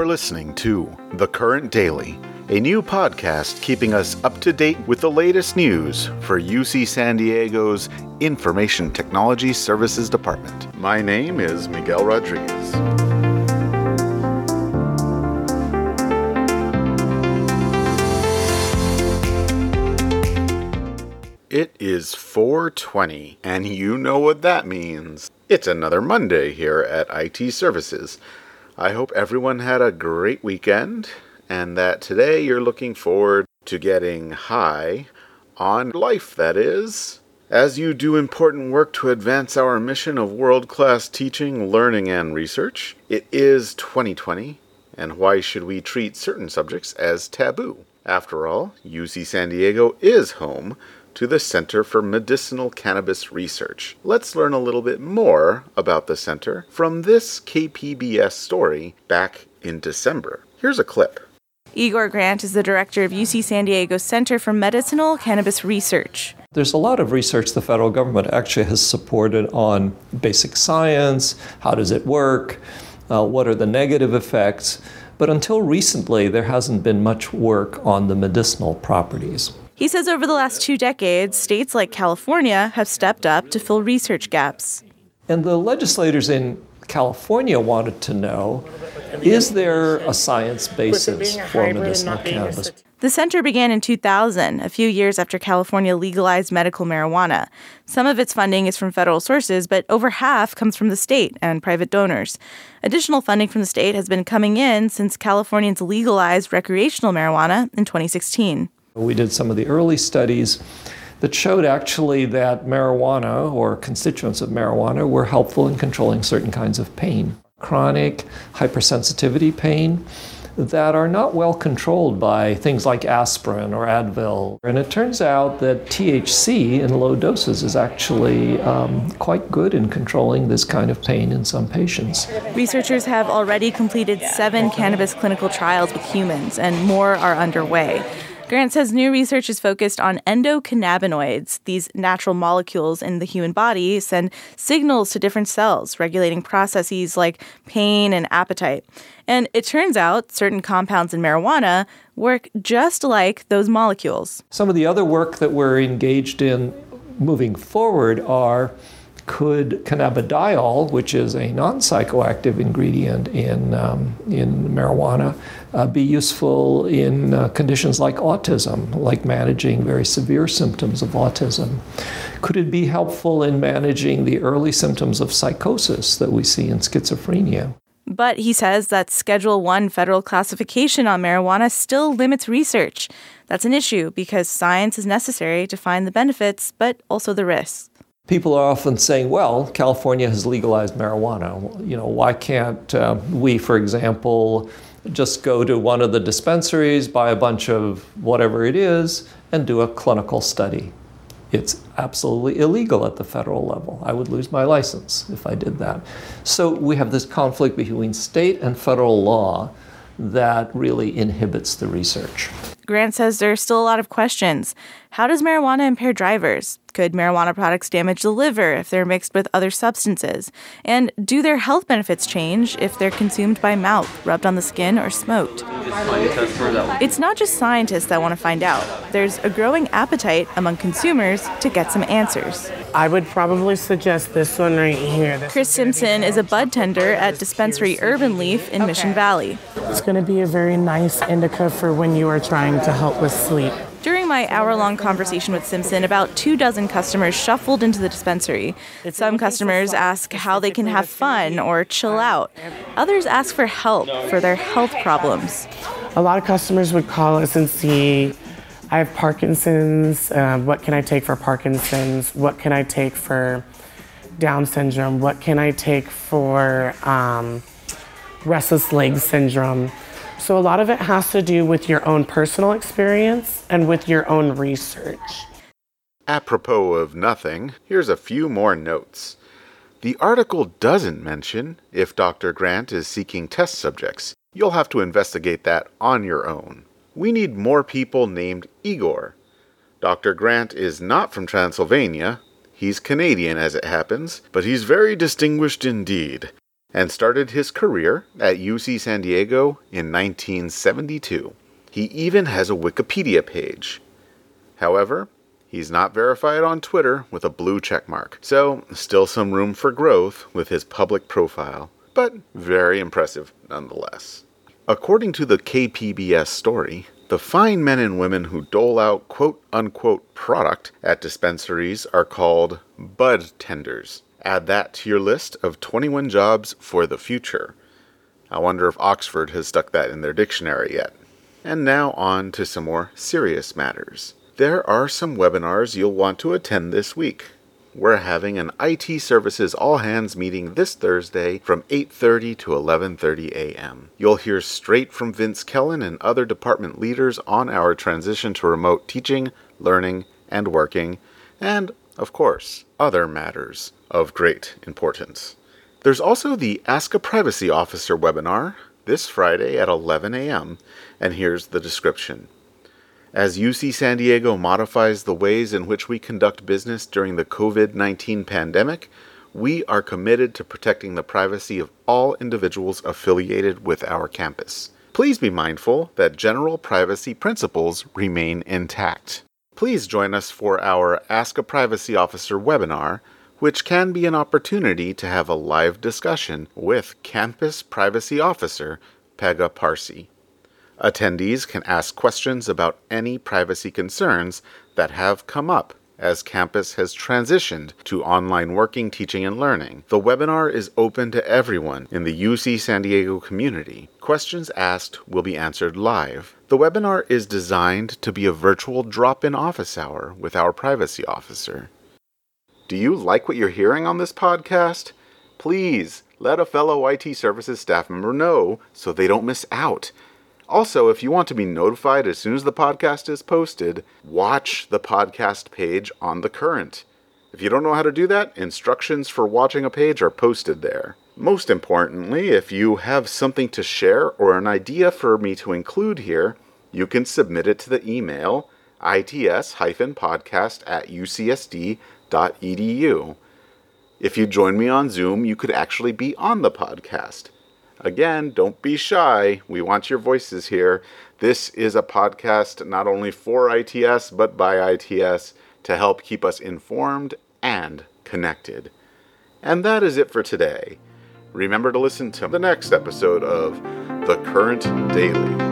are listening to The Current Daily, a new podcast keeping us up to date with the latest news for UC San Diego's Information Technology Services Department. My name is Miguel Rodriguez. It is 420, and you know what that means. It's another Monday here at IT Services. I hope everyone had a great weekend and that today you're looking forward to getting high on life, that is. As you do important work to advance our mission of world class teaching, learning, and research, it is 2020, and why should we treat certain subjects as taboo? After all, UC San Diego is home to the Center for Medicinal Cannabis Research. Let's learn a little bit more about the center from this KPBS story back in December. Here's a clip. Igor Grant is the director of UC San Diego's Center for Medicinal Cannabis Research. There's a lot of research the federal government actually has supported on basic science, how does it work, uh, what are the negative effects, but until recently there hasn't been much work on the medicinal properties. He says over the last two decades, states like California have stepped up to fill research gaps. And the legislators in California wanted to know is there a science basis for medicinal cannabis? The center began in 2000, a few years after California legalized medical marijuana. Some of its funding is from federal sources, but over half comes from the state and private donors. Additional funding from the state has been coming in since Californians legalized recreational marijuana in 2016. We did some of the early studies that showed actually that marijuana or constituents of marijuana were helpful in controlling certain kinds of pain. Chronic hypersensitivity pain that are not well controlled by things like aspirin or Advil. And it turns out that THC in low doses is actually um, quite good in controlling this kind of pain in some patients. Researchers have already completed seven cannabis clinical trials with humans, and more are underway. Grant says new research is focused on endocannabinoids. These natural molecules in the human body send signals to different cells, regulating processes like pain and appetite. And it turns out certain compounds in marijuana work just like those molecules. Some of the other work that we're engaged in moving forward are could cannabidiol, which is a non psychoactive ingredient in, um, in marijuana, uh, be useful in uh, conditions like autism, like managing very severe symptoms of autism? Could it be helpful in managing the early symptoms of psychosis that we see in schizophrenia? But he says that Schedule 1 federal classification on marijuana still limits research. That's an issue because science is necessary to find the benefits, but also the risks people are often saying, well, California has legalized marijuana. You know, why can't uh, we, for example, just go to one of the dispensaries, buy a bunch of whatever it is, and do a clinical study? It's absolutely illegal at the federal level. I would lose my license if I did that. So we have this conflict between state and federal law that really inhibits the research. Grant says there are still a lot of questions. How does marijuana impair drivers? Could marijuana products damage the liver if they're mixed with other substances? And do their health benefits change if they're consumed by mouth, rubbed on the skin, or smoked? It's not just scientists that want to find out. There's a growing appetite among consumers to get some answers. I would probably suggest this one right here. This Chris Simpson is a bud tender at dispensary Urban Leaf in okay. Mission Valley. It's going to be a very nice indica for when you are trying to help with sleep. During my hour long conversation with Simpson, about two dozen customers shuffled into the dispensary. Some customers ask how they can have fun or chill out. Others ask for help for their health problems. A lot of customers would call us and see I have Parkinson's. Uh, what can I take for Parkinson's? What can I take for Down syndrome? What can I take for um, restless leg syndrome? So, a lot of it has to do with your own personal experience and with your own research. Apropos of nothing, here's a few more notes. The article doesn't mention if Dr. Grant is seeking test subjects. You'll have to investigate that on your own. We need more people named Igor. Dr. Grant is not from Transylvania. He's Canadian, as it happens, but he's very distinguished indeed. And started his career at UC San Diego in 1972. He even has a Wikipedia page. However, he's not verified on Twitter with a blue checkmark, so still some room for growth with his public profile, but very impressive nonetheless. According to the KPBS story, the fine men and women who dole out quote unquote product at dispensaries are called bud tenders. Add that to your list of 21 jobs for the future. I wonder if Oxford has stuck that in their dictionary yet. And now on to some more serious matters. There are some webinars you'll want to attend this week we're having an IT services all hands meeting this Thursday from 8:30 to 11:30 a.m. You'll hear straight from Vince Kellen and other department leaders on our transition to remote teaching, learning, and working, and of course, other matters of great importance. There's also the Ask a Privacy Officer webinar this Friday at 11 a.m., and here's the description. As UC San Diego modifies the ways in which we conduct business during the COVID 19 pandemic, we are committed to protecting the privacy of all individuals affiliated with our campus. Please be mindful that general privacy principles remain intact. Please join us for our Ask a Privacy Officer webinar, which can be an opportunity to have a live discussion with Campus Privacy Officer Pegah Parsi. Attendees can ask questions about any privacy concerns that have come up as campus has transitioned to online working, teaching, and learning. The webinar is open to everyone in the UC San Diego community. Questions asked will be answered live. The webinar is designed to be a virtual drop in office hour with our privacy officer. Do you like what you're hearing on this podcast? Please let a fellow IT services staff member know so they don't miss out. Also, if you want to be notified as soon as the podcast is posted, watch the podcast page on The Current. If you don't know how to do that, instructions for watching a page are posted there. Most importantly, if you have something to share or an idea for me to include here, you can submit it to the email its-podcast at ucsd.edu. If you join me on Zoom, you could actually be on the podcast. Again, don't be shy. We want your voices here. This is a podcast not only for ITS, but by ITS to help keep us informed and connected. And that is it for today. Remember to listen to the next episode of The Current Daily.